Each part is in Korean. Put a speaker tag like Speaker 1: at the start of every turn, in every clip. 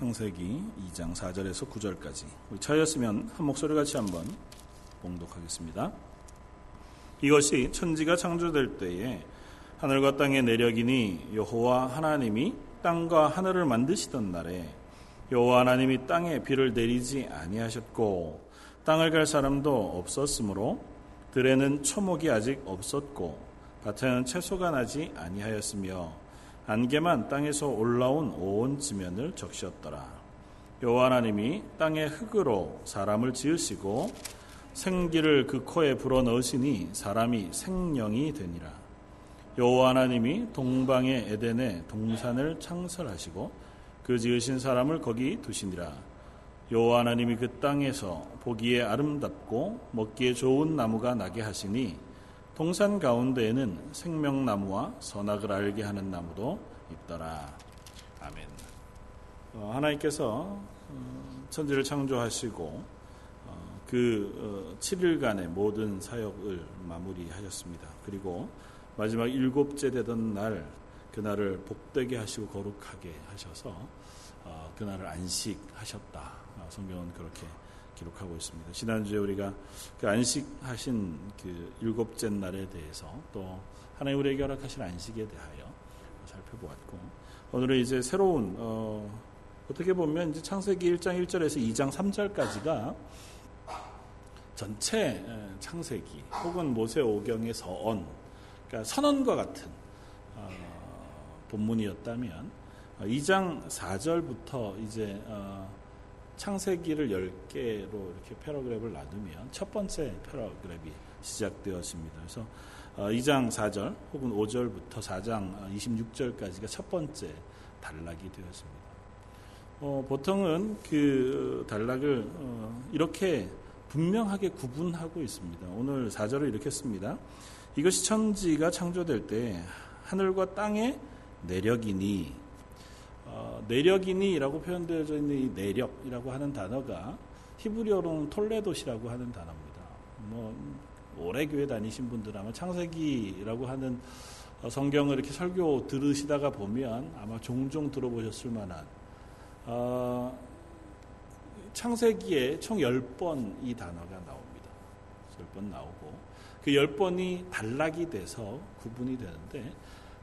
Speaker 1: 창세기 2장 4절에서 9절까지 우리 차였으면 한 목소리 같이 한번 봉독하겠습니다. 이것이 천지가 창조될 때에 하늘과 땅의 내력이니 여호와 하나님이 땅과 하늘을 만드시던 날에 여호와 하나님이 땅에 비를 내리지 아니하셨고 땅을 갈 사람도 없었으므로 들에는 초목이 아직 없었고 밭에는 채소가 나지 아니하였으며 안개만 땅에서 올라온 온 지면을 적셨더라 여호와 하나님이 땅의 흙으로 사람을 지으시고 생기를 그 코에 불어 넣으시니 사람이 생령이 되니라. 여호와 하나님이 동방의 에덴에 동산을 창설하시고 그 지으신 사람을 거기 두시니라. 여호와 하나님이 그 땅에서 보기에 아름답고 먹기에 좋은 나무가 나게 하시니 동산 가운데에는 생명나무와 선악을 알게 하는 나무도 있더라. 아멘. 어, 하나님께서 어, 천지를 창조하시고 어, 그 7일간의 모든 사역을 마무리하셨습니다. 그리고 마지막 일곱째 되던 날 그날을 복되게 하시고 거룩하게 하셔서 그날을 안식하셨다. 성경은 그렇게 기록하고 있습니다. 지난주에 우리가 그 안식하신 그 일곱째 날에 대해서 또 하나님 우리에게 허락하신 안식에 대하여 살펴보았고 오늘은 이제 새로운 어, 어떻게 보면 이제 창세기 1장 1절에서 2장 3절까지가 전체 창세기 혹은 모세오경의 서언 그러니까 선언과 같은 어, 본문이었다면 2장 4절부터 이제 어, 창세기를 10개로 이렇게 패러그랩을 나누면 첫 번째 패러그랩이 시작되었습니다. 그래서 2장 어, 4절 혹은 5절부터 4장 26절까지가 어, 첫 번째 단락이 되었습니다. 어, 보통은 그 어, 단락을 어, 이렇게 분명하게 구분하고 있습니다. 오늘 4절을 이렇게 씁니다. 이것이 천지가 창조될 때 하늘과 땅의 내력이니 어, 내력이니라고 표현되어져 있는 이 내력이라고 하는 단어가 히브리어로는 톨레도시라고 하는 단어입니다. 뭐 오래 교회 다니신 분들 아마 창세기라고 하는 어, 성경을 이렇게 설교 들으시다가 보면 아마 종종 들어보셨을 만한 어, 창세기에 총 10번 이 단어가 나옵니다. 10번 나오고 그 10번이 단락이 돼서 구분이 되는데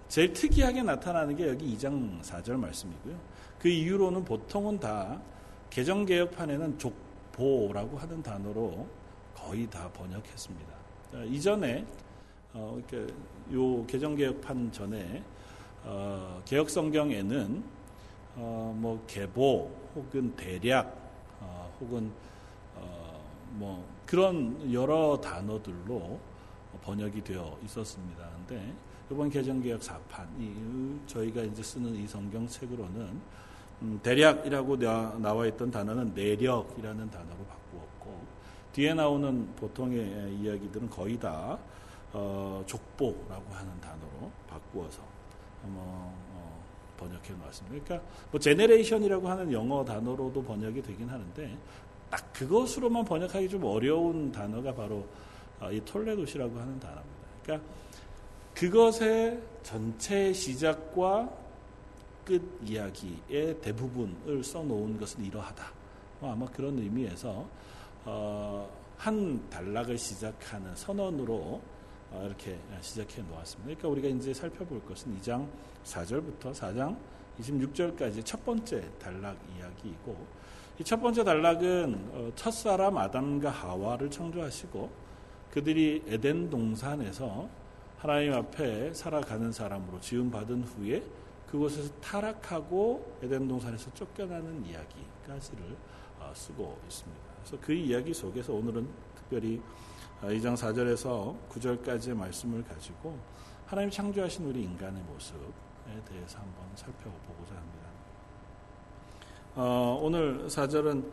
Speaker 1: 제일 특이하게 나타나는 게 여기 2장 4절 말씀이고요. 그이유로는 보통은 다 개정 개혁판에는 족보라고 하는 단어로 거의 다 번역했습니다. 그 이전에 어, 이렇게 요 개정 개혁판 전에 어, 개혁 성경에는 어, 뭐 개보 혹은 대략 어, 혹은 어, 뭐 그런 여러 단어들로 번역이 되어 있었습니다. 근데 이번 개정개혁 사판, 이 저희가 이제 쓰는 이 성경책으로는 음, 대략이라고 나와 있던 단어는 내력이라는 단어로 바꾸었고 뒤에 나오는 보통의 이야기들은 거의 다 어, 족보라고 하는 단어로 바꾸어서 뭐, 어, 번역해 놓았습니다. 그러니까 뭐 제네레이션이라고 하는 영어 단어로도 번역이 되긴 하는데 딱 그것으로만 번역하기 좀 어려운 단어가 바로 어, 이 톨레도시라고 하는 단어입니다. 그러니까 그것의 전체 시작과 끝 이야기의 대부분을 써놓은 것은 이러하다. 뭐 아마 그런 의미에서 어, 한 단락을 시작하는 선언으로 어, 이렇게 시작해 놓았습니다. 그러니까 우리가 이제 살펴볼 것은 2장 4절부터 4장 26절까지 첫 번째 단락 이야기이고 이 첫 번째 단락은 어, 첫 사람 아담과 하와를 창조하시고 그들이 에덴 동산에서 하나님 앞에 살아가는 사람으로 지음받은 후에 그곳에서 타락하고 에덴 동산에서 쫓겨나는 이야기까지를 아, 쓰고 있습니다. 그래서 그 이야기 속에서 오늘은 특별히 2장 아, 4절에서 9절까지의 말씀을 가지고 하나님 창조하신 우리 인간의 모습에 대해서 한번 살펴보고자 합니다. 아, 오늘 4절은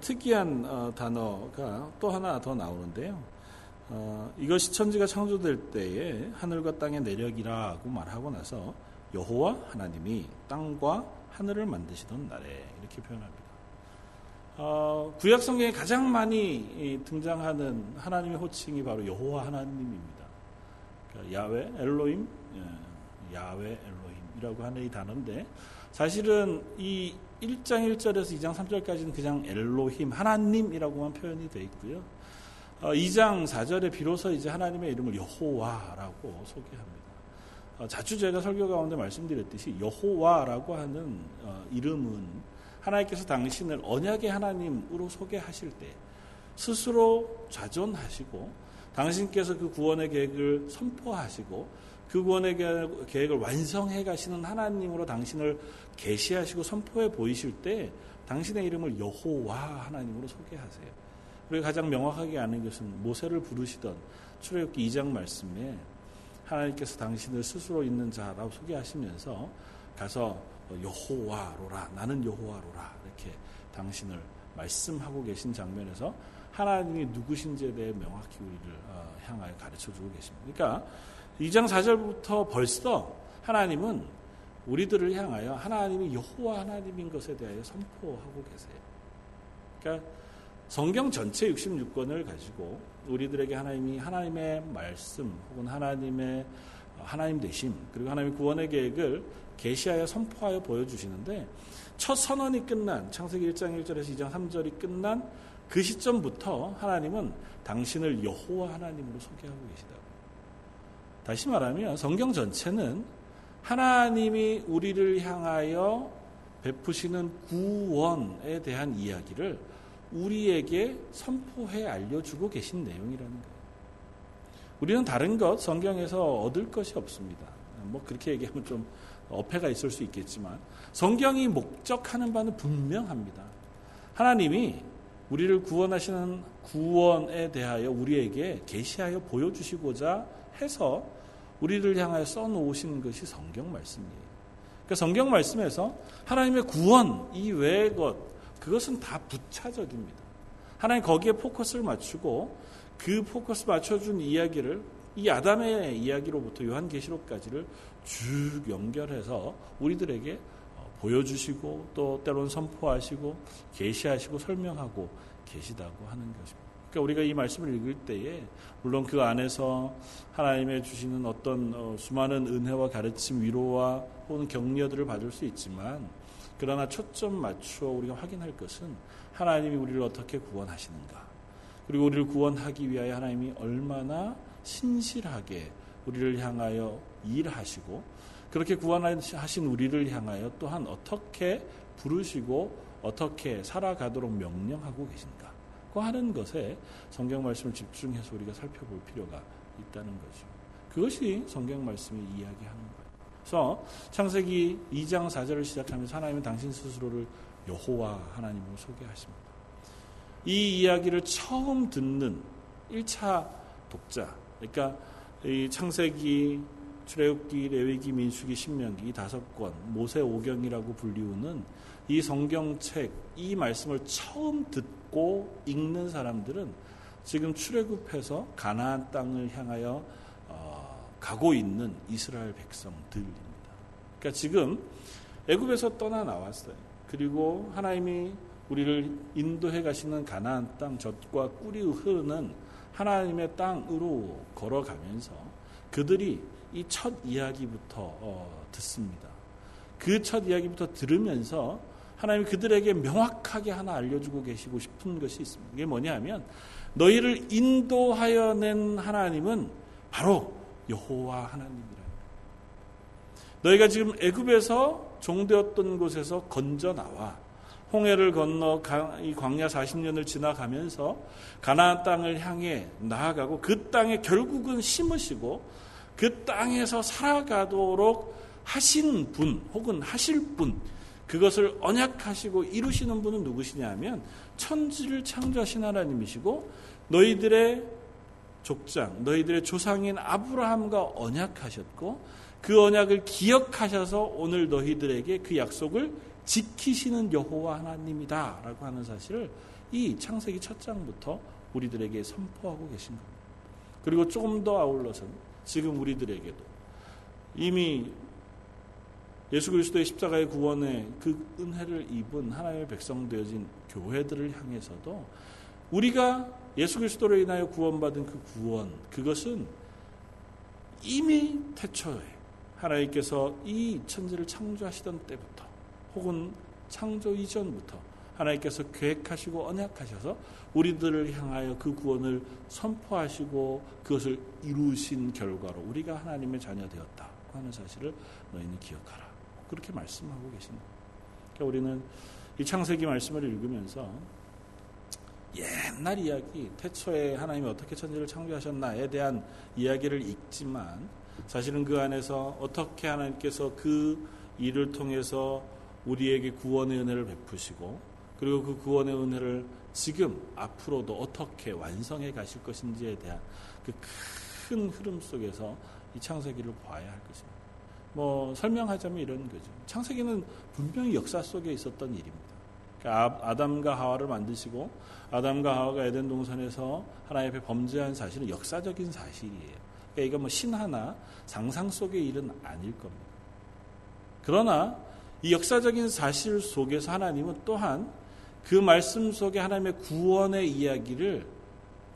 Speaker 1: 특이한 단어가 또 하나 더 나오는데요. 어, 이것이 천지가 창조될 때에 하늘과 땅의 내력이라고 말하고 나서 여호와 하나님이 땅과 하늘을 만드시던 날에 이렇게 표현합니다. 어, 구약 성경에 가장 많이 등장하는 하나님의 호칭이 바로 여호와 하나님입니다. 그러니까 야외 엘로임, 예, 야외 엘로임이라고 하는 이 단어인데 사실은 이 1장 1절에서 2장 3절까지는 그냥 엘로힘 하나님이라고만 표현이 되어 있고요. 2장 어, 4절에 비로소 이제 하나님의 이름을 여호와라고 소개합니다. 어, 자주 제가 설교 가운데 말씀드렸듯이 여호와라고 하는 어, 이름은 하나님께서 당신을 언약의 하나님으로 소개하실 때 스스로 좌존하시고 당신께서 그 구원의 계획을 선포하시고 그 구원의 계획을 완성해 가시는 하나님으로 당신을 계시하시고 선포해 보이실 때 당신의 이름을 여호와 하나님으로 소개하세요. 우리가 가장 명확하게 아는 것은 모세를 부르시던 출애굽기 2장 말씀에 하나님께서 당신을 스스로 있는 자라고 소개하시면서 가서 여호와로라 나는 여호와로라 이렇게 당신을 말씀하고 계신 장면에서 하나님이 누구신지에 대해 명확히 우리를 어, 향하여 가르쳐 주고 계십니다. 그러니까 2장 4절부터 벌써 하나님은 우리들을 향하여 하나님이 여호와 하나님인 것에 대하여 선포하고 계세요. 그러니까 성경 전체 66권을 가지고 우리들에게 하나님이 하나님의 말씀 혹은 하나님의 하나님 되심 그리고 하나님의 구원의 계획을 계시하여 선포하여 보여주시는데 첫 선언이 끝난 창세기 1장 1절에서 2장 3절이 끝난 그 시점부터 하나님은 당신을 여호와 하나님으로 소개하고 계시다. 다시 말하면 성경 전체는 하나님이 우리를 향하여 베푸시는 구원에 대한 이야기를 우리에게 선포해 알려주고 계신 내용이라는 거예요. 우리는 다른 것 성경에서 얻을 것이 없습니다. 뭐 그렇게 얘기하면 좀 어폐가 있을 수 있겠지만 성경이 목적하는 바는 분명합니다. 하나님이 우리를 구원하시는 구원에 대하여 우리에게 계시하여 보여주시고자 해서 우리를 향하여 써놓으신 것이 성경 말씀이에요. 그러니까 성경 말씀에서 하나님의 구원 이외의 것 그것은 다 부차적입니다. 하나님 거기에 포커스를 맞추고 그 포커스 맞춰준 이야기를 이 아담의 이야기로부터 요한계시록까지를 쭉 연결해서 우리들에게 어, 보여주시고 또 때론 선포하시고 계시하시고 설명하고 계시다고 하는 것입니다. 그러니까 우리가 이 말씀을 읽을 때에 물론 그 안에서 하나님의 주시는 어떤 어, 수많은 은혜와 가르침, 위로와 혹은 격려들을 받을 수 있지만 그러나 초점 맞추어 우리가 확인할 것은 하나님이 우리를 어떻게 구원하시는가. 그리고 우리를 구원하기 위하여 하나님이 얼마나 신실하게 우리를 향하여 일하시고 그렇게 구원하신 우리를 향하여 또한 어떻게 부르시고 어떻게 살아가도록 명령하고 계신가. 그 하는 것에 성경 말씀을 집중해서 우리가 살펴볼 필요가 있다는 거죠. 그것이 성경 말씀이 이야기하는 그래서 창세기 2장 4절을 시작하면서 하나님은 당신 스스로를 여호와 하나님으로 소개하십니다. 이 이야기를 처음 듣는 1차 독자, 그러니까 이 창세기, 출애굽기, 레위기, 민수기, 신명기 이 다섯 권 모세 오경이라고 불리우는 이 성경책 이 말씀을 처음 듣고 읽는 사람들은 지금 출애굽해서 가나안 땅을 향하여 어, 가고 있는 이스라엘 백성들입니다. 그러니까 지금 애굽에서 떠나 나왔어요. 그리고 하나님이 우리를 인도해 가시는 가나안 땅 젖과 꿀이 흐르는 하나님의 땅으로 걸어가면서 그들이 이 첫 이야기부터 어, 듣습니다. 그 첫 이야기부터 들으면서 하나님이 그들에게 명확하게 하나 알려주고 계시고 싶은 것이 있습니다. 이게 뭐냐 하면 너희를 인도하여 낸 하나님은 바로 여호와 하나님이라. 너희가 지금 애굽에서 종되었던 곳에서 건져 나와 홍해를 건너 이 광야 40년을 지나가면서 가나안 땅을 향해 나아가고 그 땅에 결국은 심으시고 그 땅에서 살아가도록 하신 분 혹은 하실 분 그것을 언약하시고 이루시는 분은 누구시냐면 하 천지를 창조하신 하나님이시고 너희들의 족장 너희들의 조상인 아브라함과 언약하셨고 그 언약을 기억하셔서 오늘 너희들에게 그 약속을 지키시는 여호와 하나님이다라고 하는 사실을 이 창세기 첫 장부터 우리들에게 선포하고 계신 겁니다. 그리고 조금 더 아울러서는 지금 우리들에게도 이미 예수 그리스도의 십자가의 구원에 그 은혜를 입은 하나님의 백성 되어진 교회들을 향해서도 우리가 예수 그리스도로 인하여 구원받은 그 구원, 그것은 이미 태초에 하나님께서 이 천지를 창조하시던 때부터 혹은 창조 이전부터 하나님께서 계획하시고 언약하셔서 우리들을 향하여 그 구원을 선포하시고 그것을 이루신 결과로 우리가 하나님의 자녀 되었다 하는 사실을 너희는 기억하라. 그렇게 말씀하고 계신 거예요. 그러니까 우리는 이 창세기 말씀을 읽으면서 옛날 이야기, 태초에 하나님이 어떻게 천지를 창조하셨나에 대한 이야기를 읽지만 사실은 그 안에서 어떻게 하나님께서 그 일을 통해서 우리에게 구원의 은혜를 베푸시고 그리고 그 구원의 은혜를 지금 앞으로도 어떻게 완성해 가실 것인지에 대한 그 큰 흐름 속에서 이 창세기를 봐야 할 것입니다. 뭐 설명하자면 이런 거죠. 창세기는 분명히 역사 속에 있었던 일입니다. 그러니까 아, 아담과 하와를 만드시고 아담과 하와가 에덴 동산에서 하나님 앞에 범죄한 사실은 역사적인 사실이에요. 그러니까 이거 뭐 신화나 상상 속의 일은 아닐 겁니다. 그러나 이 역사적인 사실 속에서 하나님은 또한 그 말씀 속에 하나님의 구원의 이야기를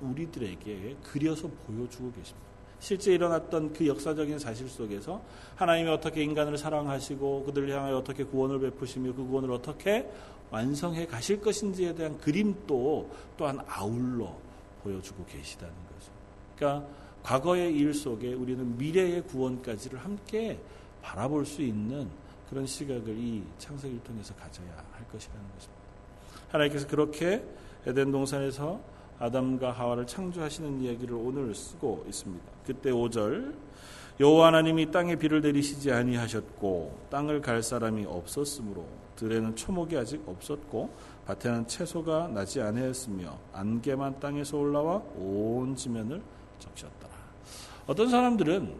Speaker 1: 우리들에게 그려서 보여주고 계십니다. 실제 일어났던 그 역사적인 사실 속에서 하나님이 어떻게 인간을 사랑하시고 그들을 향하여 어떻게 구원을 베푸시며 그 구원을 어떻게 완성해 가실 것인지에 대한 그림도 또한 아울러 보여주고 계시다는 거죠. 그러니까 과거의 일 속에 우리는 미래의 구원까지를 함께 바라볼 수 있는 그런 시각을 이 창세기를 통해서 가져야 할 것이라는 것입니다. 하나님께서 그렇게 에덴 동산에서 아담과 하와를 창조하시는 이야기를 오늘 쓰고 있습니다. 그때 5절 여호와 하나님이 땅에 비를 내리시지 아니하셨고 땅을 갈 사람이 없었으므로 들에는 초목이 아직 없었고 밭에는 채소가 나지 아니하였으며 안개만 땅에서 올라와 온 지면을 적셨더라. 어떤 사람들은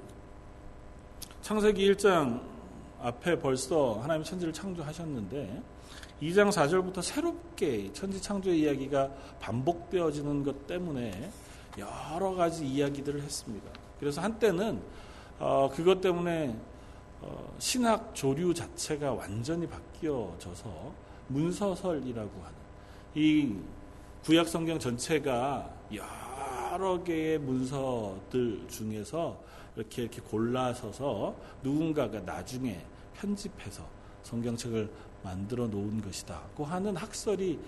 Speaker 1: 창세기 1장 앞에 벌써 하나님 천지를 창조하셨는데 2장 4절부터 새롭게 천지 창조의 이야기가 반복되어지는 것 때문에 여러 가지 이야기들을 했습니다. 그래서 한때는 어, 그것 때문에 어, 신학 조류 자체가 완전히 바뀌었 습니다 섞어져서 문서설이라고 하는 이 구약 성경 전체가 여러 개의 문서들 중에서 이렇게 이렇게 골라서서 누군가가 나중에 편집해서 성경책을 만들어 놓은 것이다고 하는 학설이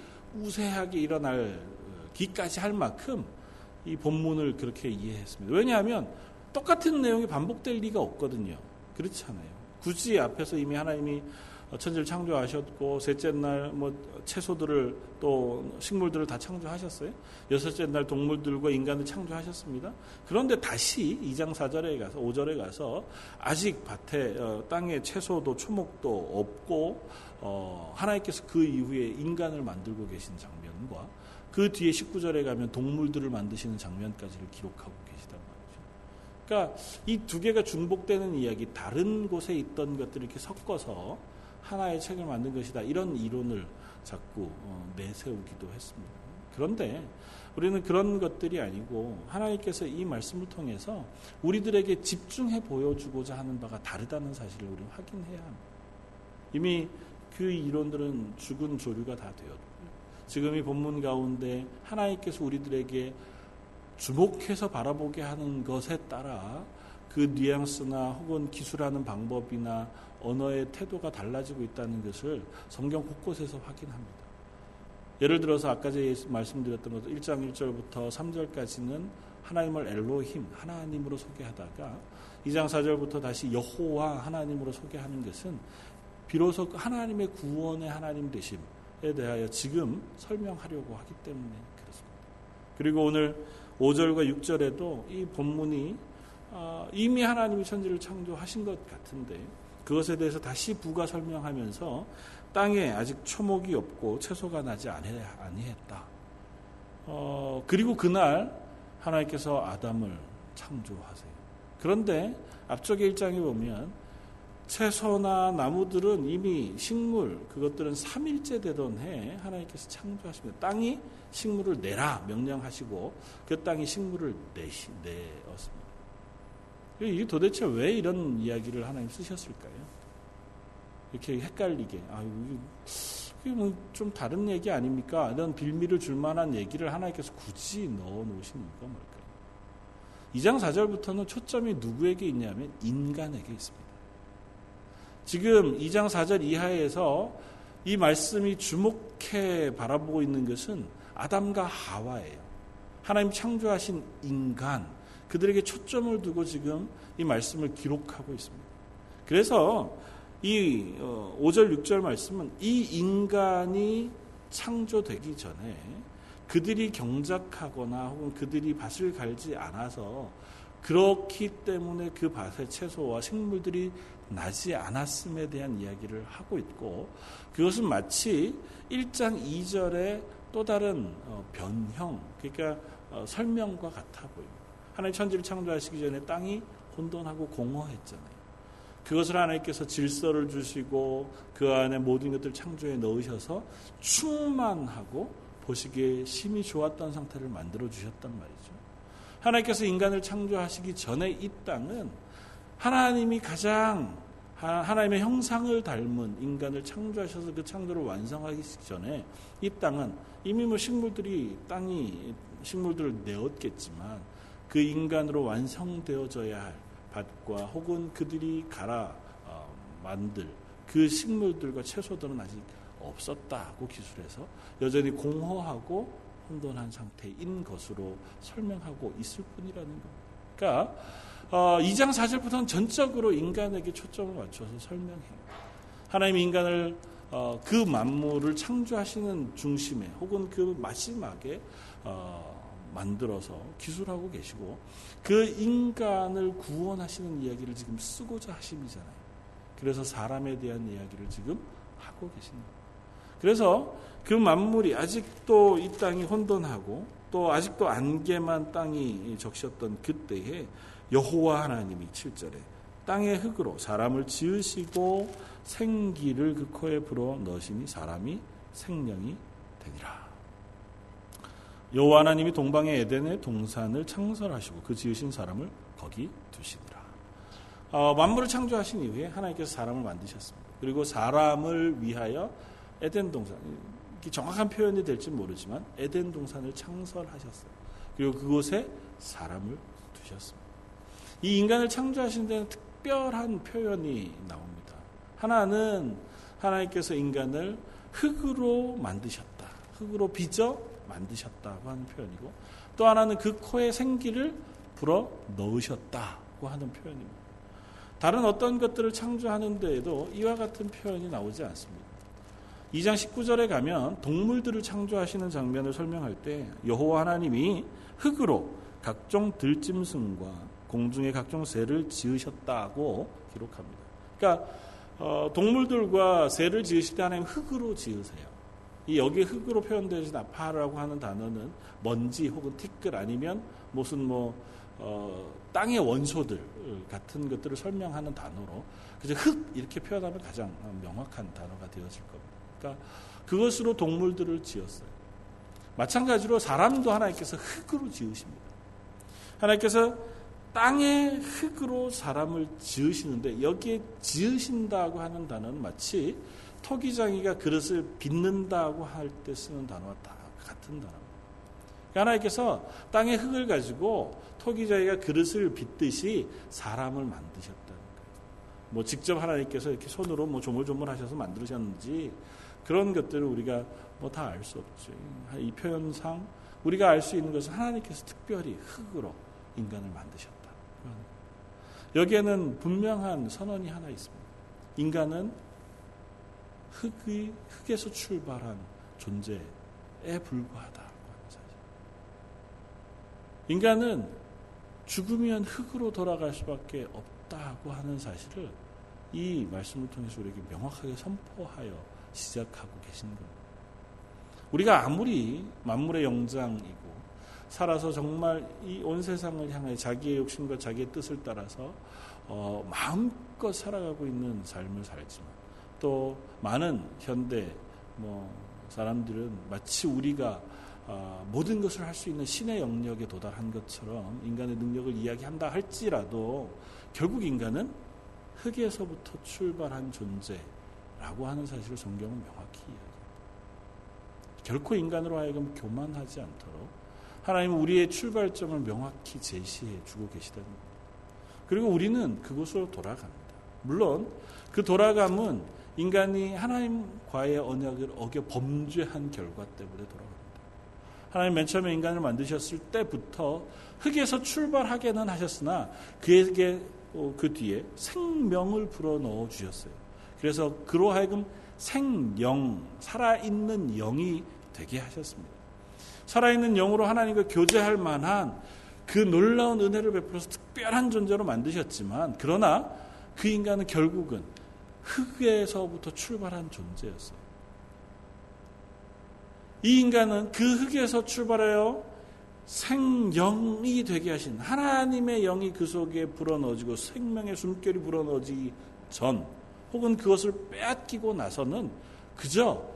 Speaker 1: 우세하게 일어날기까지 할 만큼 이 본문을 그렇게 이해했습니다. 왜냐하면 똑같은 내용이 반복될 리가 없거든요. 그렇잖아요. 굳이 앞에서 이미 하나님이 어, 천지를 창조하셨고 셋째 날 뭐 채소들을 또 식물들을 다 창조하셨어요. 여섯째 날 동물들과 인간을 창조하셨습니다. 그런데 다시 2장 4절에 가서 5절에 가서 아직 밭에 어, 땅에 채소도 초목도 없고 어, 하나님께서 그 이후에 인간을 만들고 계신 장면과 그 뒤에 19절에 가면 동물들을 만드시는 장면까지를 기록하고 계시단 말이죠. 그러니까 이 두 개가 중복되는 이야기 다른 곳에 있던 것들을 이렇게 섞어서 하나의 책을 만든 것이다. 이런 이론을 자꾸 어, 내세우기도 했습니다. 그런데 우리는 그런 것들이 아니고 하나님께서 이 말씀을 통해서 우리들에게 집중해 보여주고자 하는 바가 다르다는 사실을 우리는 확인해야 합니다. 이미 그 이론들은 죽은 조류가 다 되었고 지금 이 본문 가운데 하나님께서 우리들에게 주목해서 바라보게 하는 것에 따라 그 뉘앙스나 혹은 기술하는 방법이나 언어의 태도가 달라지고 있다는 것을 성경 곳곳에서 확인합니다. 예를 들어서 아까 제 말씀드렸던 것도 1장 1절부터 3절까지는 하나님을 엘로힘, 하나님으로 소개하다가 2장 4절부터 다시 여호와 하나님으로 소개하는 것은 비로소 그 하나님의 구원의 하나님 되심에 대하여 지금 설명하려고 하기 때문에 그렇습니다. 그리고 오늘 5절과 6절에도 이 본문이 아, 이미 하나님이 천지를 창조하신 것 같은데 그것에 대해서 다시 부가 설명하면서 땅에 아직 초목이 없고 채소가 나지 아니했다. 어, 그리고 그날 하나님께서 아담을 창조하세요. 그런데 앞쪽에 일장에 보면 채소나 나무들은 이미 식물 그것들은 3일째 되던 해 하나님께서 창조하십니다. 땅이 식물을 내라 명령하시고 그 땅이 식물을 내시, 내었습니다. 이게 도대체 왜 이런 이야기를 하나님 쓰셨을까요? 이렇게 헷갈리게 아 이게 뭐 좀 다른 얘기 아닙니까? 이런 빌미를 줄 만한 얘기를 하나님께서 굳이 넣어 놓으신 뭐 이유가 뭘까요? 2장 4절부터는 초점이 누구에게 있냐면 인간에게 있습니다. 지금 2장 4절 이하에서 이 말씀이 주목해 바라보고 있는 것은 아담과 하와예요. 하나님 창조하신 인간, 그들에게 초점을 두고 지금 이 말씀을 기록하고 있습니다. 그래서 이 5절, 어, 6절 말씀은 이 인간이 창조되기 전에 그들이 경작하거나 혹은 그들이 밭을 갈지 않아서 그렇기 때문에 그 밭의 채소와 식물들이 나지 않았음에 대한 이야기를 하고 있고 그것은 마치 1장 2절의 또 다른 어, 변형, 그러니까 어, 설명과 같아 보입니다. 하나의 천지를 창조하시기 전에 땅이 혼돈하고 공허했잖아요. 그것을 하나님께서 질서를 주시고 그 안에 모든 것들을 창조해 넣으셔서 충만하고 보시기에 심히 좋았던 상태를 만들어 주셨단 말이죠. 하나님께서 인간을 창조하시기 전에 이 땅은 하나님이 가장 하나님의 형상을 닮은 인간을 창조하셔서 그 창조를 완성하기 전에 이 땅은 이미 뭐 식물들이 땅이 식물들을 내었겠지만 그 인간으로 완성되어져야 할 밭과 혹은 그들이 갈아 어, 만들 그 식물들과 채소들은 아직 없었다고 기술해서 여전히 공허하고 혼돈한 상태인 것으로 설명하고 있을 뿐이라는 겁니다. 그러니까 어, 2장 4절부터는 전적으로 인간에게 초점을 맞춰서 설명해요. 하나님 인간을 어, 그 만물을 창조하시는 중심에 혹은 그 마지막에 어, 만들어서 기술하고 계시고 그 인간을 구원하시는 이야기를 지금 쓰고자 하심이잖아요. 그래서 사람에 대한 이야기를 지금 하고 계신 거예요. 그래서 그 만물이 아직도 이 땅이 혼돈하고 또 아직도 안개만 땅이 적셨던 그때에 여호와 하나님이 7절에 땅의 흙으로 사람을 지으시고 생기를 그 코에 불어 넣으시니 사람이 생명이 되니라. 여호와 하나님이 동방의 에덴의 동산을 창설하시고 그 지으신 사람을 거기 두시니라. 어, 만물을 창조하신 이후에 하나님께서 사람을 만드셨습니다. 그리고 사람을 위하여 에덴 동산, 정확한 표현이 될지 모르지만 에덴 동산을 창설하셨어요. 그리고 그곳에 사람을 두셨습니다. 이 인간을 창조하신 데는 특별한 표현이 나옵니다. 하나는 하나님께서 인간을 흙으로 만드셨다. 흙으로 빚어 만드셨다고 하는 표현이고 또 하나는 그 코에 생기를 불어 넣으셨다고 하는 표현입니다. 다른 어떤 것들을 창조하는 데에도 이와 같은 표현이 나오지 않습니다. 2장 19절에 가면 동물들을 창조하시는 장면을 설명할 때 여호와 하나님이 흙으로 각종 들짐승과 공중의 각종 새를 지으셨다고 기록합니다. 그러니까 어, 동물들과 새를 지으실 때 하나님 흙으로 지으세요. 이 여기에 흙으로 표현되는 아파라고 하는 단어는 먼지 혹은 티끌 아니면 무슨 뭐 어, 땅의 원소들 같은 것들을 설명하는 단어로 그래흙 이렇게 표현하면 가장 명확한 단어가 되었을 겁니다. 그러니까 그것으로 동물들을 지었어요. 마찬가지로 사람도 하나님께서 흙으로 지으십니다. 하나님께서 땅의 흙으로 사람을 지으시는데 여기에 지으신다고 하는 단어는 마치 토기장이가 그릇을 빚는다고 할 때 쓰는 단어와 다 같은 단어입니다. 그러니까 하나님께서 땅의 흙을 가지고 토기장이가 그릇을 빚듯이 사람을 만드셨다는 거예요. 뭐 직접 하나님께서 이렇게 손으로 뭐 조물조물 하셔서 만드셨는지 그런 것들을 우리가 뭐 다 알 수 없죠. 이 표현상 우리가 알 수 있는 것은 하나님께서 특별히 흙으로 인간을 만드셨다. 여기에는 분명한 선언이 하나 있습니다. 인간은 흙이 흙에서 출발한 존재에 불과하다고 하는 사실. 인간은 죽으면 흙으로 돌아갈 수밖에 없다고 하는 사실을 이 말씀을 통해서 우리에게 명확하게 선포하여 시작하고 계신 겁니다. 우리가 아무리 만물의 영장이고 살아서 정말 이 온 세상을 향해 자기의 욕심과 자기의 뜻을 따라서 어, 마음껏 살아가고 있는 삶을 살지만 또 많은 현대 뭐 사람들은 마치 우리가 아, 모든 것을 할 수 있는 신의 영역에 도달한 것처럼 인간의 능력을 이야기한다 할지라도 결국 인간은 흙에서부터 출발한 존재라고 하는 사실을 성경은 명확히 이야기합니다. 결코 인간으로 하여금 교만하지 않도록 하나님은 우리의 출발점을 명확히 제시해 주고 계시다는 겁니다. 그리고 우리는 그곳으로 돌아갑니다. 물론 그 돌아감은 인간이 하나님과의 언약을 어겨 범죄한 결과 때문에 돌아갑니다. 하나님 맨 처음에 인간을 만드셨을 때부터 흙에서 출발하게는 하셨으나 그에게 어, 그 뒤에 생명을 불어넣어 주셨어요. 그래서 그로 하여금 생영, 살아있는 영이 되게 하셨습니다. 살아있는 영으로 하나님과 교제할 만한 그 놀라운 은혜를 베풀어서 특별한 존재로 만드셨지만 그러나 그 인간은 결국은 흙에서부터 출발한 존재였어요. 이 인간은 그 흙에서 출발하여 생명이 되게 하신 하나님의 영이 그 속에 불어넣어지고 생명의 숨결이 불어넣어지기 전 혹은 그것을 빼앗기고 나서는 그저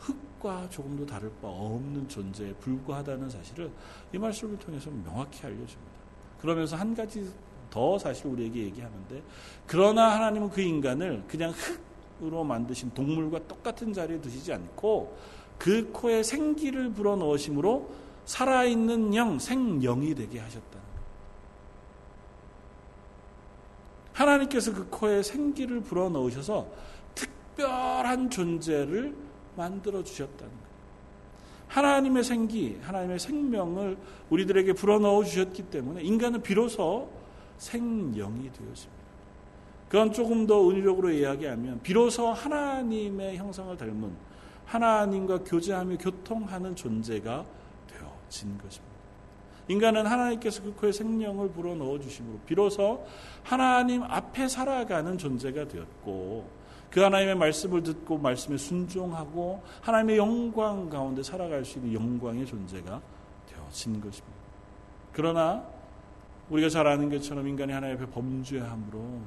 Speaker 1: 흙과 조금도 다를 바 없는 존재에 불과하다는 사실을 이 말씀을 통해서 명확히 알려줍니다. 그러면서 한 가지 더 사실 우리에게 얘기하는데 그러나 하나님은 그 인간을 그냥 흙으로 만드신 동물과 똑같은 자리에 두시지 않고 그 코에 생기를 불어 넣으심으로 살아있는 영, 생영이 되게 하셨다는 거예요. 하나님께서 그 코에 생기를 불어 넣으셔서 특별한 존재를 만들어 주셨다는 하나님의 생기, 하나님의 생명을 우리들에게 불어넣어 주셨기 때문에 인간은 비로소 생명이 되었습니다. 그건 조금 더 은유적으로 이야기하면 비로소 하나님의 형상을 닮은 하나님과 교제하며 교통하는 존재가 되어진 것입니다. 인간은 하나님께서 그 코에 생명을 불어넣어 주심으로 비로소 하나님 앞에 살아가는 존재가 되었고 그 하나님의 말씀을 듣고 말씀에 순종하고 하나님의 영광 가운데 살아갈 수 있는 영광의 존재가 되어진 것입니다. 그러나 우리가 잘 아는 것처럼 인간이 하나님 앞에 범죄함으로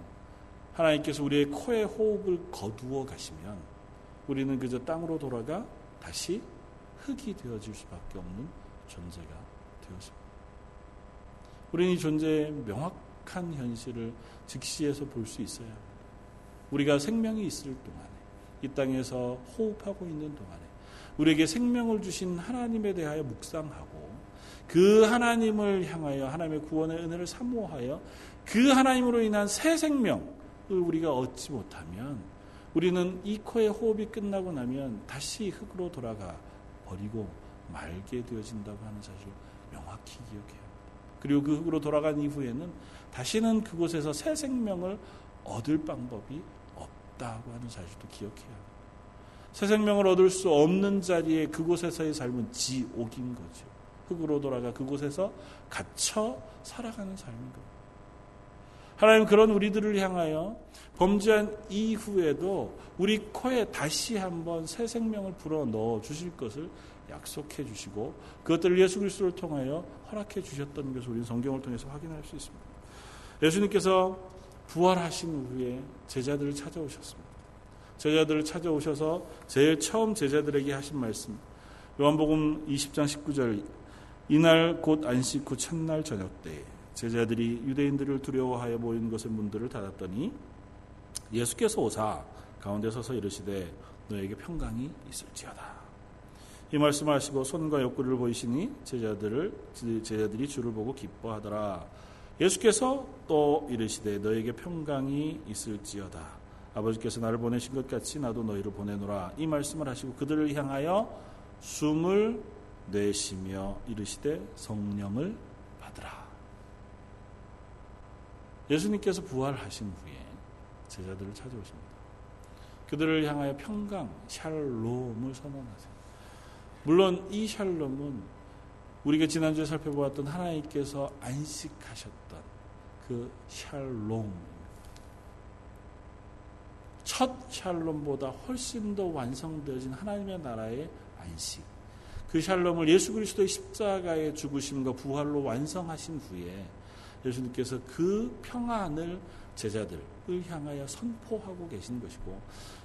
Speaker 1: 하나님께서 우리의 코에 호흡을 거두어 가시면 우리는 그저 땅으로 돌아가 다시 흙이 되어질 수밖에 없는 존재가 되었습니다. 우리는 이 존재의 명확한 현실을 즉시에서 볼 수 있어야 합니다. 우리가 생명이 있을 동안에 이 땅에서 호흡하고 있는 동안에 우리에게 생명을 주신 하나님에 대하여 묵상하고 그 하나님을 향하여 하나님의 구원의 은혜를 사모하여 그 하나님으로 인한 새 생명을 우리가 얻지 못하면 우리는 이 코의 호흡이 끝나고 나면 다시 흙으로 돌아가 버리고 말게 되어진다고 하는 사실을 명확히 기억해요. 그리고 그 흙으로 돌아간 이후에는 다시는 그곳에서 새 생명을 얻을 방법이 없다고 하는 사실도 기억해야 합니다. 새 생명을 얻을 수 없는 자리에 그곳에서의 삶은 지옥인 거죠. 흑으로 돌아가 그곳에서 갇혀 살아가는 삶인 겁니다. 하나님 그런 우리들을 향하여 범죄한 이후에도 우리 코에 다시 한번 새 생명을 불어 넣어 주실 것을 약속해 주시고 그것들을 예수 그리스도를 통하여 허락해 주셨던 것을 우리는 성경을 통해서 확인할 수 있습니다. 예수님께서 부활하신 후에 제자들을 찾아오셨습니다. 제자들을 찾아오셔서 제일 처음 제자들에게 하신 말씀 요한복음 20장 19절 이날 곧 안식 후 첫날 저녁 때 제자들이 유대인들을 두려워하여 모인 것의 문들을 닫았더니 예수께서 오사 가운데 서서 이르시되 너에게 평강이 있을지어다. 이 말씀하시고 손과 옆구리를 보이시니 제자들을 제자들이 주를 보고 기뻐하더라. 예수께서 또 이르시되 너에게 평강이 있을지어다. 아버지께서 나를 보내신 것 같이 나도 너희를 보내노라. 이 말씀을 하시고 그들을 향하여 숨을 내쉬며 이르시되 성령을 받으라. 예수님께서 부활하신 후에 제자들을 찾아오십니다. 그들을 향하여 평강, 샬롬을 선언하세요. 물론 이 샬롬은 우리가 지난주에 살펴보았던 하나님께서 안식하셨던 그 샬롬. 첫 샬롬보다 훨씬 더 완성되어진 하나님의 나라의 안식. 그 샬롬을 예수 그리스도의 십자가에 죽으심과 부활로 완성하신 후에 예수님께서 그 평안을 제자들을 향하여 선포하고 계신 것이고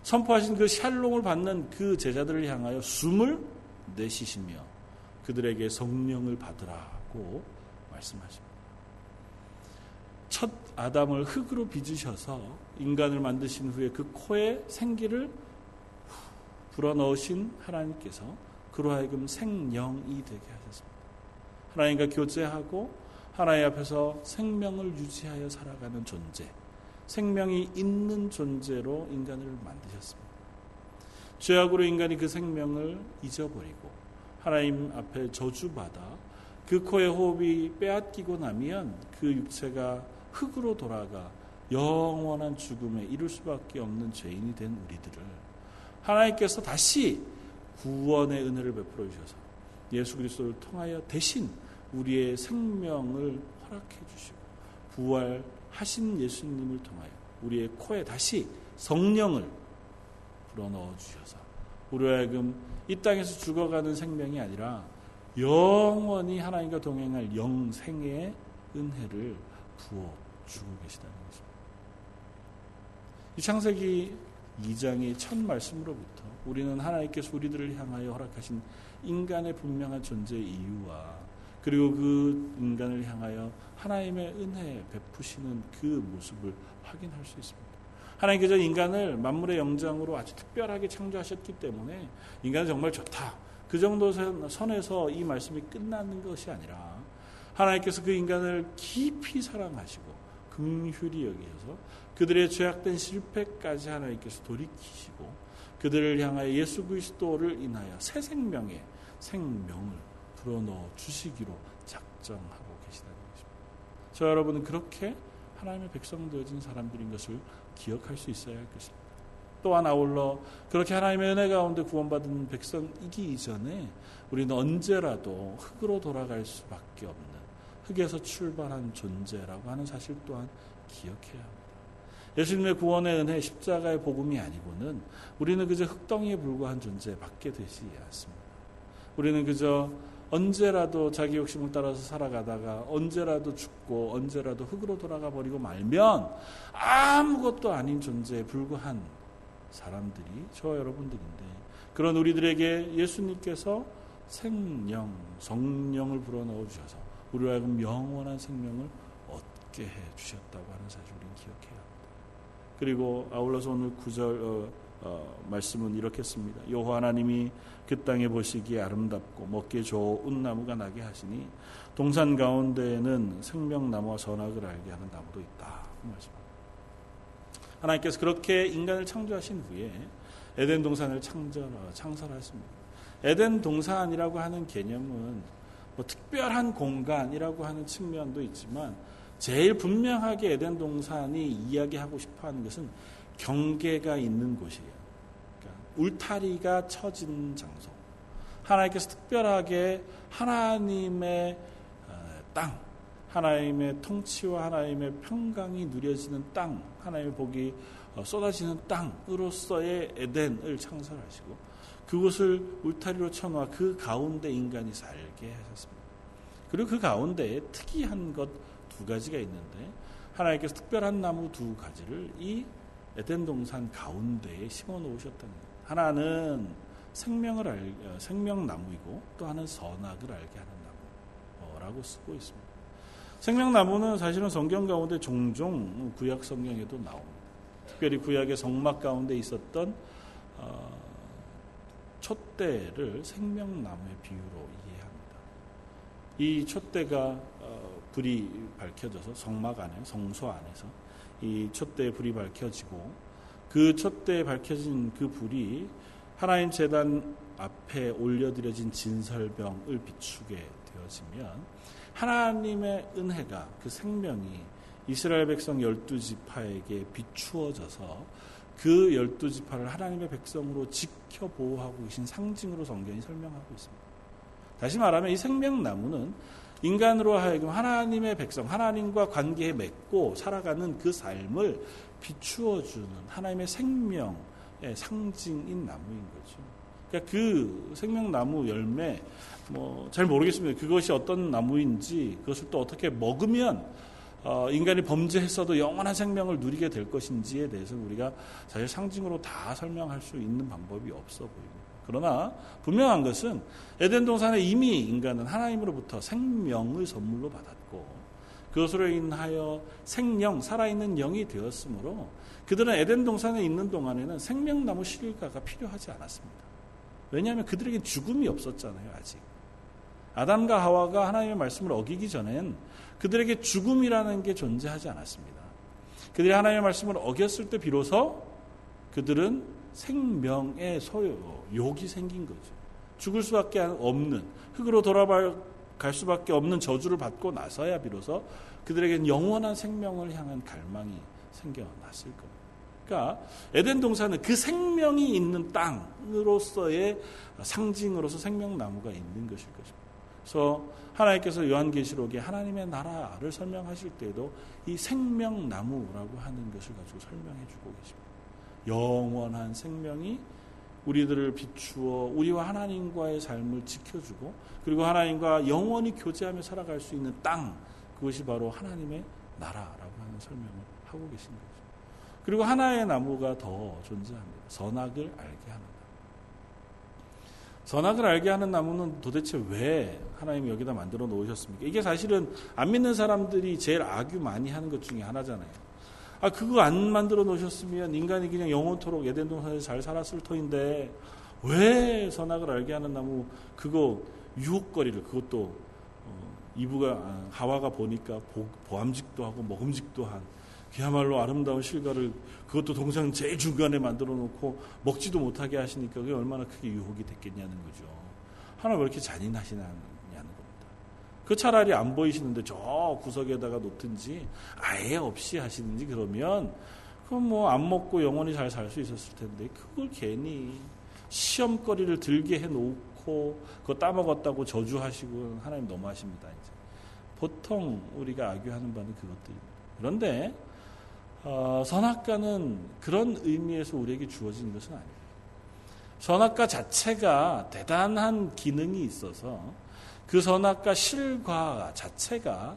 Speaker 1: 선포하신 그 샬롬을 받는 그 제자들을 향하여 숨을 내쉬시며 그들에게 성령을 받으라고 말씀하십니다. 첫 아담을 흙으로 빚으셔서 인간을 만드신 후에 그 코에 생기를 불어넣으신 하나님께서 그로 하여금 생명이 되게 하셨습니다. 하나님과 교제하고 하나님 앞에서 생명을 유지하여 살아가는 존재, 생명이 있는 존재로 인간을 만드셨습니다. 죄악으로 인간이 그 생명을 잊어버리고 하나님 앞에 저주받아 그 코의 호흡이 빼앗기고 나면 그 육체가 흙으로 돌아가 영원한 죽음에 이를 수밖에 없는 죄인이 된 우리들을 하나님께서 다시 구원의 은혜를 베풀어 주셔서 예수 그리스도를 통하여 대신 우리의 생명을 허락해 주시고 부활하신 예수님을 통하여 우리의 코에 다시 성령을 불어넣어 주셔서 우리로 하여금 이 땅에서 죽어가는 생명이 아니라 영원히 하나님과 동행할 영생의 은혜를 부어 주고 계시다는 것입니다. 이 창세기 2장의 첫 말씀으로부터 우리는 하나님께서 우리들을 향하여 허락하신 인간의 분명한 존재 이유와 그리고 그 인간을 향하여 하나님의 은혜 에 베푸시는 그 모습을 확인할 수 있습니다. 하나님께서 인간을 만물의 영장으로 아주 특별하게 창조하셨기 때문에 인간은 정말 좋다. 그 정도 선에서 이 말씀이 끝나는 것이 아니라 하나님께서 그 인간을 깊이 사랑하시고 긍휼히 여기셔서 그들의 죄악된 실패까지 하나님께서 돌이키시고 그들을 향하여 예수 그리스도를 인하여 새 생명의 생명을 불어넣어 주시기로 작정하고 계시다는 것입니다. 저 여러분은 그렇게 하나님의 백성 되어진 사람들인 것을 기억할 수 있어야 할것니다 또한 아울러 그렇게 하나님의 은혜 가운데 구원받은 백성이기 이전에 우리는 언제라도 흙으로 돌아갈 수밖에 없는 흙에서 출발한 존재라고 하는 사실 또한 기억해야 합니다. 예수님의 구원의 은혜, 십자가의 복음이 아니고는 우리는 그저 흙덩이에 불과한 존재밖에 되지 않습니다. 우리는 그저 언제라도 자기 욕심을 따라서 살아가다가 언제라도 죽고 언제라도 흙으로 돌아가 버리고 말면 아무것도 아닌 존재에 불과한 사람들이 저 여러분들인데 그런 우리들에게 예수님께서 생명, 성령을 불어넣어 주셔서 우리와 영원한 생명을 얻게 해 주셨다고 하는 사실. 그리고 아울러서 오늘 구절 어, 어, 말씀은 이렇게 씁니다. 여호와 하나님이 그 땅에 보시기에 아름답고 먹기에 좋은 나무가 나게 하시니 동산 가운데에는 생명나무와 선악을 알게 하는 나무도 있다. 그 하나님께서 그렇게 인간을 창조하신 후에 에덴 동산을 창조, 창설하십니다. 에덴 동산이라고 하는 개념은 뭐 특별한 공간이라고 하는 측면도 있지만 제일 분명하게 에덴 동산이 이야기하고 싶어 하는 것은 경계가 있는 곳이에요. 그러니까 울타리가 쳐진 장소. 하나님께서 특별하게 하나님의 어, 땅, 하나님의 통치와 하나님의 평강이 누려지는 땅, 하나님의 복이 어, 쏟아지는 땅으로서의 에덴을 창설하시고 그곳을 울타리로 쳐놓아 그 가운데 인간이 살게 하셨습니다. 그리고 그 가운데에 특이한 것두 가지가 있는데 하나님께서 특별한 나무 두 가지를 이 에덴 동산 가운데에 심어 놓으셨다 거예요. 하나는 생명을 알, 어, 생명나무이고 또 하나는 선악을 알게 하는 나무라고 쓰고 있습니다. 생명나무는 사실은 성경 가운데 종종 구약 성경에도 나옵니다. 특별히 구약의 성막 가운데 있었던 어, 촛대를 생명나무의 비유로 이해합니다. 이 촛대가 불이 밝혀져서 성막 안에 성소 안에서 이 첫대 불이 밝혀지고 그 첫대에 밝혀진 그 불이 하나님 재단 앞에 올려드려진 진설병을 비추게 되어지면 하나님의 은혜가 그 생명이 이스라엘 백성 열두 지파에게 비추어져서 그 열두 지파를 하나님의 백성으로 지켜 보호하고 계신 상징으로 성경이 설명하고 있습니다. 다시 말하면 이 생명나무는 인간으로 하여금 하나님의 백성, 하나님과 관계 맺고 살아가는 그 삶을 비추어주는 하나님의 생명의 상징인 나무인 거죠. 그러니까 그 생명나무 열매, 뭐, 잘 모르겠습니다. 그것이 어떤 나무인지, 그것을 또 어떻게 먹으면, 어, 인간이 범죄했어도 영원한 생명을 누리게 될 것인지에 대해서 우리가 사실 상징으로 다 설명할 수 있는 방법이 없어 보입니다. 그러나 분명한 것은 에덴 동산에 이미 인간은 하나님으로부터 생명을 선물로 받았고 그것으로 인하여 생명, 살아있는 영이 되었으므로 그들은 에덴 동산에 있는 동안에는 생명나무 실과가 필요하지 않았습니다. 왜냐하면 그들에게 죽음이 없었잖아요, 아직. 아담과 하와가 하나님의 말씀을 어기기 전엔 그들에게 죽음이라는 게 존재하지 않았습니다. 그들이 하나님의 말씀을 어겼을 때 비로소 그들은 생명의 소욕이 생긴 거죠. 죽을 수밖에 없는 흙으로 돌아갈 수밖에 없는 저주를 받고 나서야 비로소 그들에게는 영원한 생명을 향한 갈망이 생겨났을 겁니다. 그러니까 에덴 동산은 그 생명이 있는 땅으로서의 상징으로서 생명나무가 있는 것일 것입니다. 그래서 하나님께서 요한계시록에 하나님의 나라를 설명하실 때도 이 생명나무라고 하는 것을 가지고 설명해 주고 계십니다. 영원한 생명이 우리들을 비추어 우리와 하나님과의 삶을 지켜주고 그리고 하나님과 영원히 교제하며 살아갈 수 있는 땅 그것이 바로 하나님의 나라라고 하는 설명을 하고 계신 거죠. 그리고 하나의 나무가 더 존재합니다. 선악을 알게 하는 선악을 알게 하는 나무는 도대체 왜 하나님이 여기다 만들어 놓으셨습니까? 이게 사실은 안 믿는 사람들이 제일 악유 많이 하는 것 중에 하나잖아요. 아, 그거 안 만들어 놓으셨으면 인간이 그냥 영원토록 예덴 동산에서 잘 살았을 터인데 왜 선악을 알게 하는 나무 그거 유혹거리를 그것도 어, 이브가 아, 하와가 보니까 보, 암직도 하고 먹음직도 한 그야말로 아름다운 실과를 그것도 동상 제일 중간에 만들어 놓고 먹지도 못하게 하시니까 그게 얼마나 크게 유혹이 됐겠냐는 거죠. 하나왜 이렇게 잔인하시나 그 차라리 안 보이시는데 저 구석에다가 놓든지 아예 없이 하시든지 그러면 그건뭐 안 먹고 영원히 잘 살 수 있었을 텐데 그걸 괜히 시험거리를 들게 해놓고 그거 따먹었다고 저주하시고 하나님 너무하십니다. 이제 보통 우리가 악유하는 바는 그것들입니다. 그런데 어, 선악과는 그런 의미에서 우리에게 주어진 것은 아니에요. 선악과 자체가 대단한 기능이 있어서 그 선악과 실과 자체가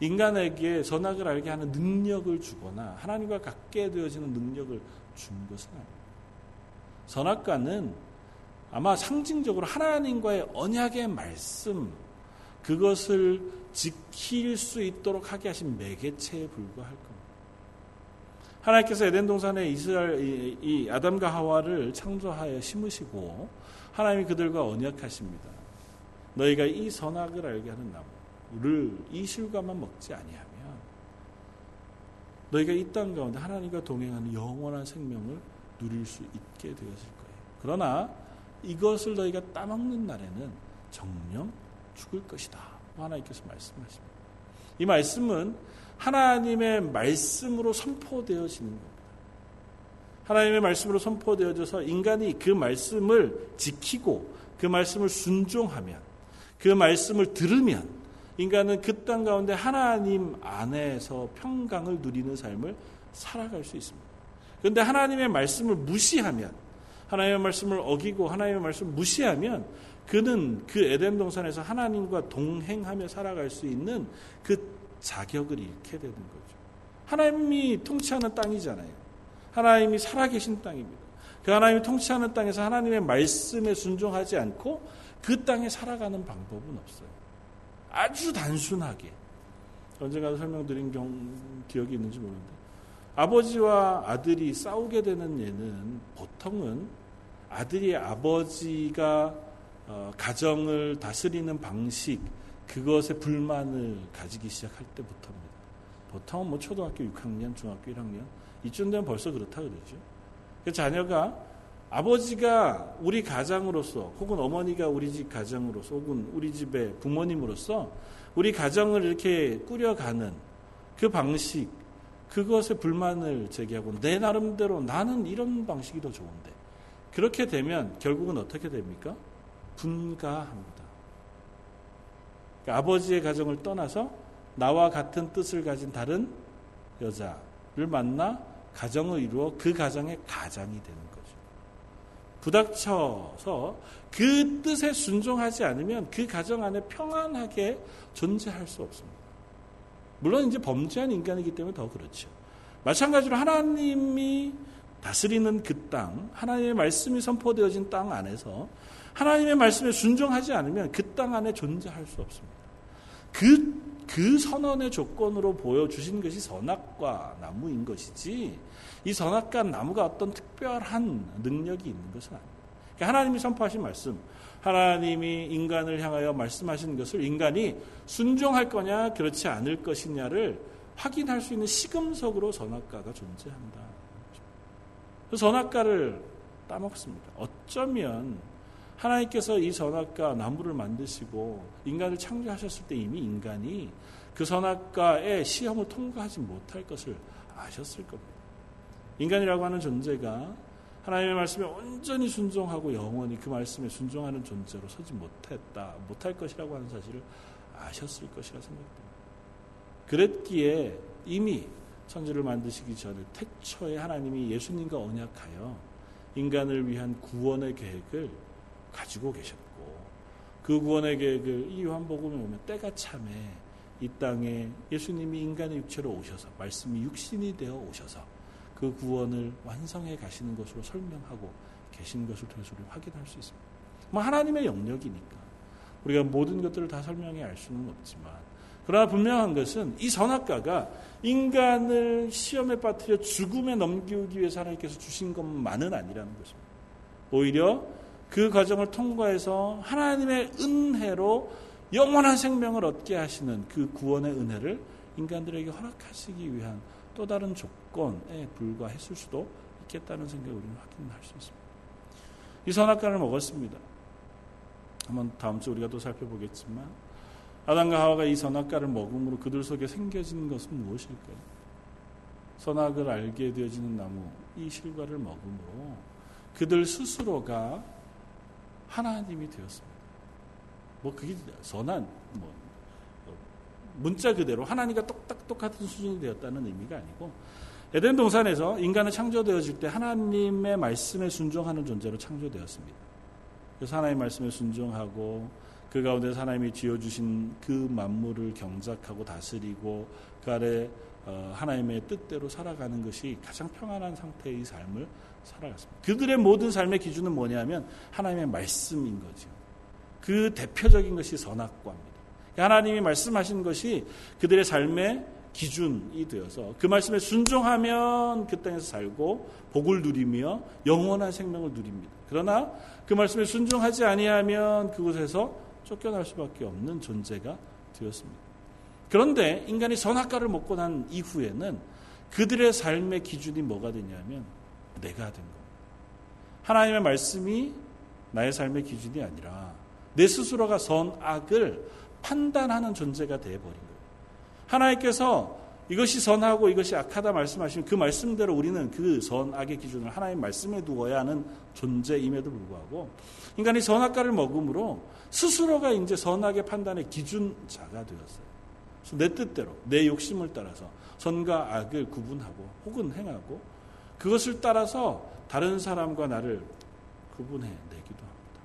Speaker 1: 인간에게 선악을 알게 하는 능력을 주거나 하나님과 같게 되어지는 능력을 준 것은 아닙니다. 선악과는 아마 상징적으로 하나님과의 언약의 말씀 그것을 지킬 수 있도록 하게 하신 매개체에 불과할 겁니다. 하나님께서 에덴 동산에 이스라엘 이, 이 아담과 하와를 창조하여 심으시고 하나님이 그들과 언약하십니다. 너희가 이 선악을 알게 하는 나무를 이 실과만 먹지 아니하면 너희가 이 땅 가운데 하나님과 동행하는 영원한 생명을 누릴 수 있게 되었을 거예요. 그러나 이것을 너희가 따먹는 날에는 정령 죽을 것이다. 뭐 하나님께서 말씀하십니다. 이 말씀은 하나님의 말씀으로 선포되어지는 겁니다. 하나님의 말씀으로 선포되어져서 인간이 그 말씀을 지키고 그 말씀을 순종하면 그 말씀을 들으면 인간은 그 땅 가운데 하나님 안에서 평강을 누리는 삶을 살아갈 수 있습니다. 그런데 하나님의 말씀을 무시하면 하나님의 말씀을 어기고 하나님의 말씀을 무시하면 그는 그 에덴 동산에서 하나님과 동행하며 살아갈 수 있는 그 자격을 잃게 되는 거죠. 하나님이 통치하는 땅이잖아요. 하나님이 살아계신 땅입니다. 그 하나님이 통치하는 땅에서 하나님의 말씀에 순종하지 않고 그 땅에 살아가는 방법은 없어요. 아주 단순하게. 언젠가 설명드린 경, 기억이 있는지 모르는데. 아버지와 아들이 싸우게 되는 예는 보통은 아들이 아버지가 어, 가정을 다스리는 방식, 그것에 불만을 가지기 시작할 때부터입니다. 보통은 뭐 초등학교 6학년, 중학교 1학년, 이쯤 되면 벌써 그렇다 그러죠. 그 자녀가 아버지가 우리 가장으로서 혹은 어머니가 우리 집 가장으로서 혹은 우리 집의 부모님으로서 우리 가정을 이렇게 꾸려가는 그 방식 그것에 불만을 제기하고 내 나름대로 나는 이런 방식이 더 좋은데 그렇게 되면 결국은 어떻게 됩니까? 분가합니다. 그러니까 아버지의 가정을 떠나서 나와 같은 뜻을 가진 다른 여자를 만나 가정을 이루어 그 가정의 가장이 되는 부닥쳐서 그 뜻에 순종하지 않으면 그 가정 안에 평안하게 존재할 수 없습니다. 물론 이제 범죄한 인간이기 때문에 더 그렇죠. 마찬가지로 하나님이 다스리는 그 땅, 하나님의 말씀이 선포되어진 땅 안에서 하나님의 말씀에 순종하지 않으면 그 땅 안에 존재할 수 없습니다. 그그 선언의 조건으로 보여주신 것이 선악과 나무인 것이지 이 선악과 나무가 어떤 특별한 능력이 있는 것은 아니다그 그러니까 하나님이 선포하신 말씀, 하나님이 인간을 향하여 말씀하신 것을 인간이 순종할 거냐 그렇지 않을 것이냐를 확인할 수 있는 시금석으로 선악과가 존재한다. 그 선악과를 따먹습니다. 어쩌면 하나님께서 이 선악과 나무를 만드시고 인간을 창조하셨을 때 이미 인간이 그 선악과의 시험을 통과하지 못할 것을 아셨을 겁니다. 인간이라고 하는 존재가 하나님의 말씀에 온전히 순종하고 영원히 그 말씀에 순종하는 존재로 서지 못했다, 못할 것이라고 하는 사실을 아셨을 것이라 생각됩니다. 그랬기에 이미 천지를 만드시기 전에 태초에 하나님이 예수님과 언약하여 인간을 위한 구원의 계획을 가지고 계셨고 그 구원의 계획을 그 이 요한복음에 보면 때가 참에 이 땅에 예수님이 인간의 육체로 오셔서 말씀이 육신이 되어 오셔서 그 구원을 완성해 가시는 것으로 설명하고 계신 것을 통해서 우리 확인할 수 있습니다. 뭐 하나님의 영역이니까 우리가 모든 것들을 다 설명해 알 수는 없지만 그러나 분명한 것은 이 선악과가 인간을 시험에 빠뜨려 죽음에 넘기기 위해서 하나님께서 주신 것만은 아니라는 것입니다. 오히려 그 과정을 통과해서 하나님의 은혜로 영원한 생명을 얻게 하시는 그 구원의 은혜를 인간들에게 허락하시기 위한 또 다른 조건에 불과했을 수도 있겠다는 생각을 우리는 확인할 수 있습니다. 이 선악과를 먹었습니다. 한번 다음 주 우리가 또 살펴보겠지만 아담과 하와가 이 선악과를 먹음으로 그들 속에 생겨진 것은 무엇일까요? 선악을 알게 되어지는 나무 이 실과를 먹음으로 그들 스스로가 하나님이 되었습니다. 뭐 그게 선한 뭐 문자 그대로 하나님과 똑딱 똑같은 수준이 되었다는 의미가 아니고 에덴 동산에서 인간은 창조되어질 때 하나님의 말씀에 순종하는 존재로 창조되었습니다. 그래서 하나님 말씀에 순종하고 그 가운데 하나님이 지어주신 그 만물을 경작하고 다스리고 그 아래 어, 하나님의 뜻대로 살아가는 것이 가장 평안한 상태의 삶을 살아갔습니다. 그들의 모든 삶의 기준은 뭐냐면 하나님의 말씀인 거죠. 그 대표적인 것이 선악과입니다. 그러니까 하나님이 말씀하신 것이 그들의 삶의 기준이 되어서 그 말씀에 순종하면 그 땅에서 살고 복을 누리며 영원한 생명을 누립니다. 그러나 그 말씀에 순종하지 아니하면 그곳에서 쫓겨날 수밖에 없는 존재가 되었습니다. 그런데 인간이 선악과를 먹고 난 이후에는 그들의 삶의 기준이 뭐가 되냐면 내가 된 것. 하나님의 말씀이 나의 삶의 기준이 아니라 내 스스로가 선악을 판단하는 존재가 되어버린 거예요. 하나님께서 이것이 선하고 이것이 악하다 말씀하시면 그 말씀대로 우리는 그 선악의 기준을 하나님 말씀에 두어야 하는 존재임에도 불구하고 인간이 선악과를 먹음으로 스스로가 이제 선악의 판단의 기준자가 되었어요. 내 뜻대로 내 욕심을 따라서 선과 악을 구분하고 혹은 행하고 그것을 따라서 다른 사람과 나를 구분해 내기도 합니다.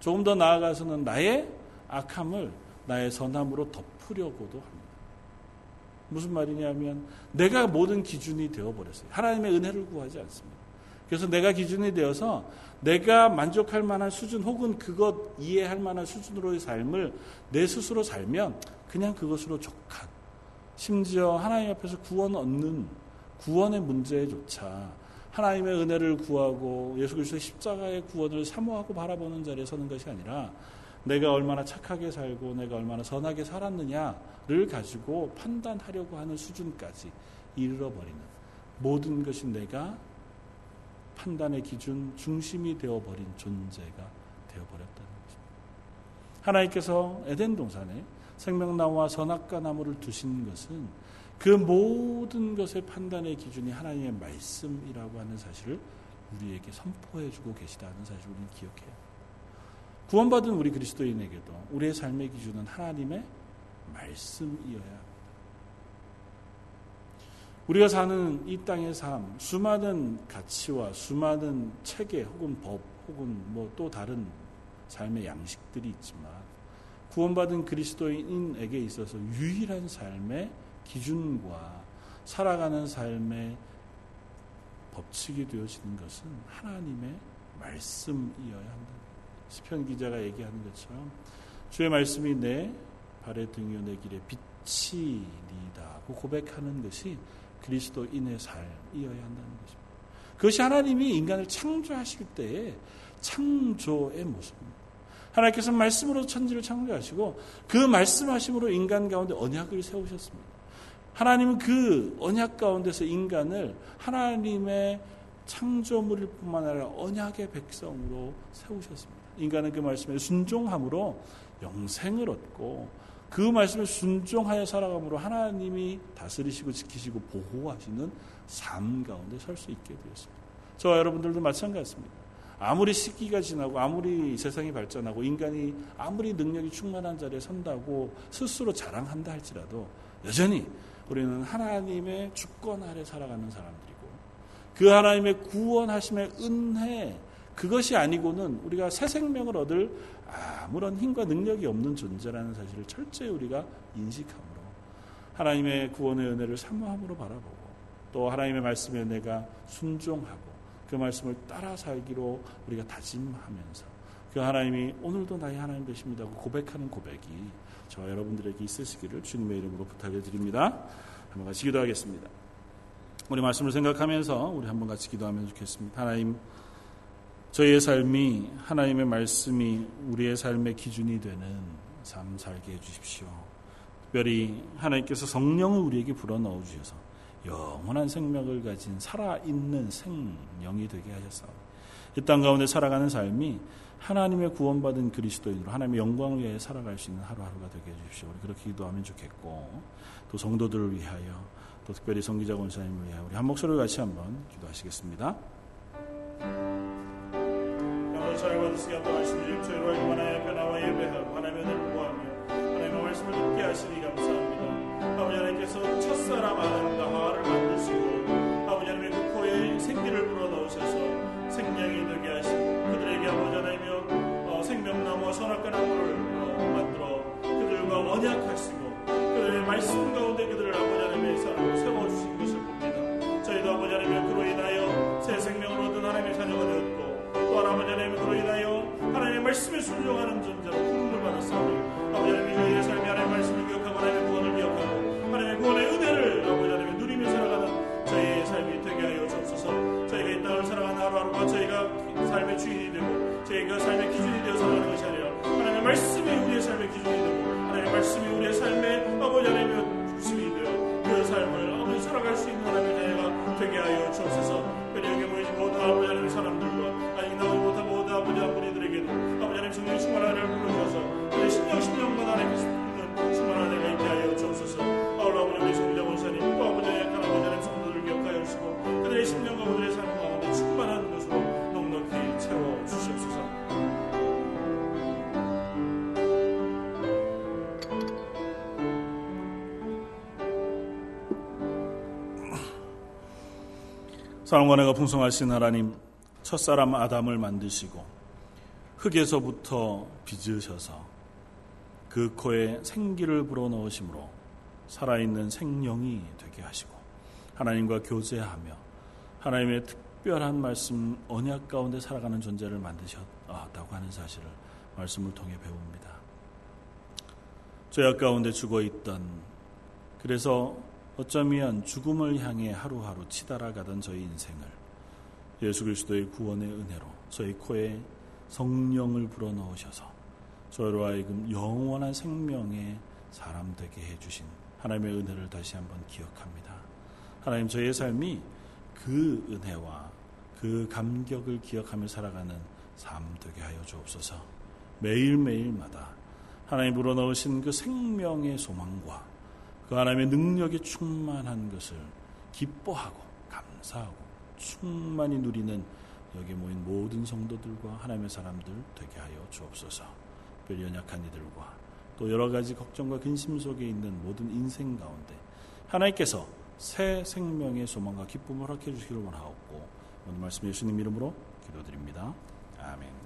Speaker 1: 조금 더 나아가서는 나의 악함을 나의 선함으로 덮으려고도 합니다. 무슨 말이냐면 내가 모든 기준이 되어버렸어요. 하나님의 은혜를 구하지 않습니다. 그래서 내가 기준이 되어서 내가 만족할 만한 수준 혹은 그것 이해할 만한 수준으로의 삶을 내 스스로 살면 그냥 그것으로 족한 심지어 하나님 앞에서 구원 얻는 구원의 문제조차 하나님의 은혜를 구하고 예수 그리스도의 십자가의 구원을 사모하고 바라보는 자리에 서는 것이 아니라 내가 얼마나 착하게 살고 내가 얼마나 선하게 살았느냐를 가지고 판단하려고 하는 수준까지 이르러버리는 모든 것이 내가 판단의 기준 중심이 되어버린 존재가 되어버렸다는 것입니다. 하나님께서 에덴 동산에 생명나무와 선악과 나무를 두신 것은 그 모든 것의 판단의 기준이 하나님의 말씀이라고 하는 사실을 우리에게 선포해주고 계시다는 사실을 우리는 기억해요. 구원받은 우리 그리스도인에게도 우리의 삶의 기준은 하나님의 말씀이어야 합니다. 우리가 사는 이 땅의 삶, 수많은 가치와 수많은 체계 혹은 법 혹은 뭐 또 다른 삶의 양식들이 있지만 구원받은 그리스도인에게 있어서 유일한 삶의 기준과 살아가는 삶의 법칙이 되어지는 것은 하나님의 말씀이어야 한다. 시편 기자가 얘기하는 것처럼 주의 말씀이 내 발의 등이요 내 길의 빛이니다고 고백하는 것이 그리스도인의 삶이어야 한다는 것입니다. 그것이 하나님이 인간을 창조하실 때의 창조의 모습입니다. 하나님께서 말씀으로 천지를 창조하시고 그 말씀하심으로 인간 가운데 언약을 세우셨습니다. 하나님은 그 언약 가운데서 인간을 하나님의 창조물일 뿐만 아니라 언약의 백성으로 세우셨습니다. 인간은 그 말씀에 순종함으로 영생을 얻고 그 말씀에 순종하여 살아감으로 하나님이 다스리시고 지키시고 보호하시는 삶 가운데 설 수 있게 되었습니다. 저와 여러분들도 마찬가지입니다. 아무리 시기가 지나고 아무리 세상이 발전하고 인간이 아무리 능력이 충만한 자리에 선다고 스스로 자랑한다 할지라도 여전히 우리는 하나님의 주권 아래 살아가는 사람들이고 그 하나님의 구원하심의 은혜 그것이 아니고는 우리가 새 생명을 얻을 아무런 힘과 능력이 없는 존재라는 사실을 철저히 우리가 인식함으로 하나님의 구원의 은혜를 사모함으로 바라보고 또 하나님의 말씀에 내가 순종하고 그 말씀을 따라 살기로 우리가 다짐하면서 그 하나님이 오늘도 나의 하나님 되십니다고 고백하는 고백이 저와 여러분들에게 있으시기를 주님의 이름으로 부탁을 드립니다. 한번 같이 기도하겠습니다. 우리 말씀을 생각하면서 우리 한번 같이 기도하면 좋겠습니다. 하나님, 저희의 삶이 하나님의 말씀이 우리의 삶의 기준이 되는 삶 살게 해주십시오. 특별히 하나님께서 성령을 우리에게 불어넣어 주셔서 영원한 생명을 가진 살아있는 생명이 되게 하셨사옵 이땅 가운데 살아가는 삶이 하나님의 구원받은 그리스도인으로 하나님의 영광을 위해 살아갈 수 있는 하루하루가 되게 해주십시오. 우리 그렇게 기도하면 좋겠고 또 성도들을 위하여 또 특별히 성기자 권사님을 위하여 우리 한 목소리로 같이 한번 기도하시겠습니다.
Speaker 2: 저희와 뜻이 한번 하시니 저희와 이만하여 변화와 예배하고 하나님의 은혜를 구하며 하나님의 말씀을 듣게 하시니 감사합니다. 아버지 하나님께서 첫사람 아담과 하와를 만드시고 아버지 하나님의 그 코에 생기를 불어넣으셔서 생명이 되게 하시고 그들에게 아버지 하나님의 생명나무 와 선악과 나무를 만들어 그들과 언약하시고 그들의 말씀 가운데 그들을 아버지 하나님의 사람으로 세워주신 것을 봅니다. 저희도 아버지 하나님의 그로 인하여 새 생명을 얻은 하나님의 자녀가 되었고 또 아버지 하나님의 그로 인하여 하나님의 말씀에 순종하는 존재로 부름을 받았사니다
Speaker 1: 사랑과 내가 풍성하신 하나님 첫사람 아담을 만드시고 흙에서부터 빚으셔서 그 코에 생기를 불어넣으심으로 살아있는 생명이 되게 하시고 하나님과 교제하며 하나님의 특별한 말씀 언약 가운데 살아가는 존재를 만드셨다고 하는 사실을 말씀을 통해 배웁니다. 죄악 가운데 죽어 있던 그래서 어쩌면 죽음을 향해 하루하루 치달아가던 저희 인생을 예수 그리스도의 구원의 은혜로 저희 코에 성령을 불어넣으셔서 저희로 하여금 영원한 생명의 사람 되게 해주신 하나님의 은혜를 다시 한번 기억합니다. 하나님 저희의 삶이 그 은혜와 그 감격을 기억하며 살아가는 삶 되게 하여 주옵소서 매일매일마다 하나님 불어넣으신 그 생명의 소망과 그 하나님의 능력이 충만한 것을 기뻐하고 감사하고 충만히 누리는 여기 모인 모든 성도들과 하나님의 사람들 되게 하여 주옵소서. 별 연약한 이들과 또 여러 가지 걱정과 근심 속에 있는 모든 인생 가운데 하나님께서 새 생명의 소망과 기쁨을 허락해 주시기를 원하옵고 오늘 말씀 예수님 이름으로 기도드립니다. 아멘.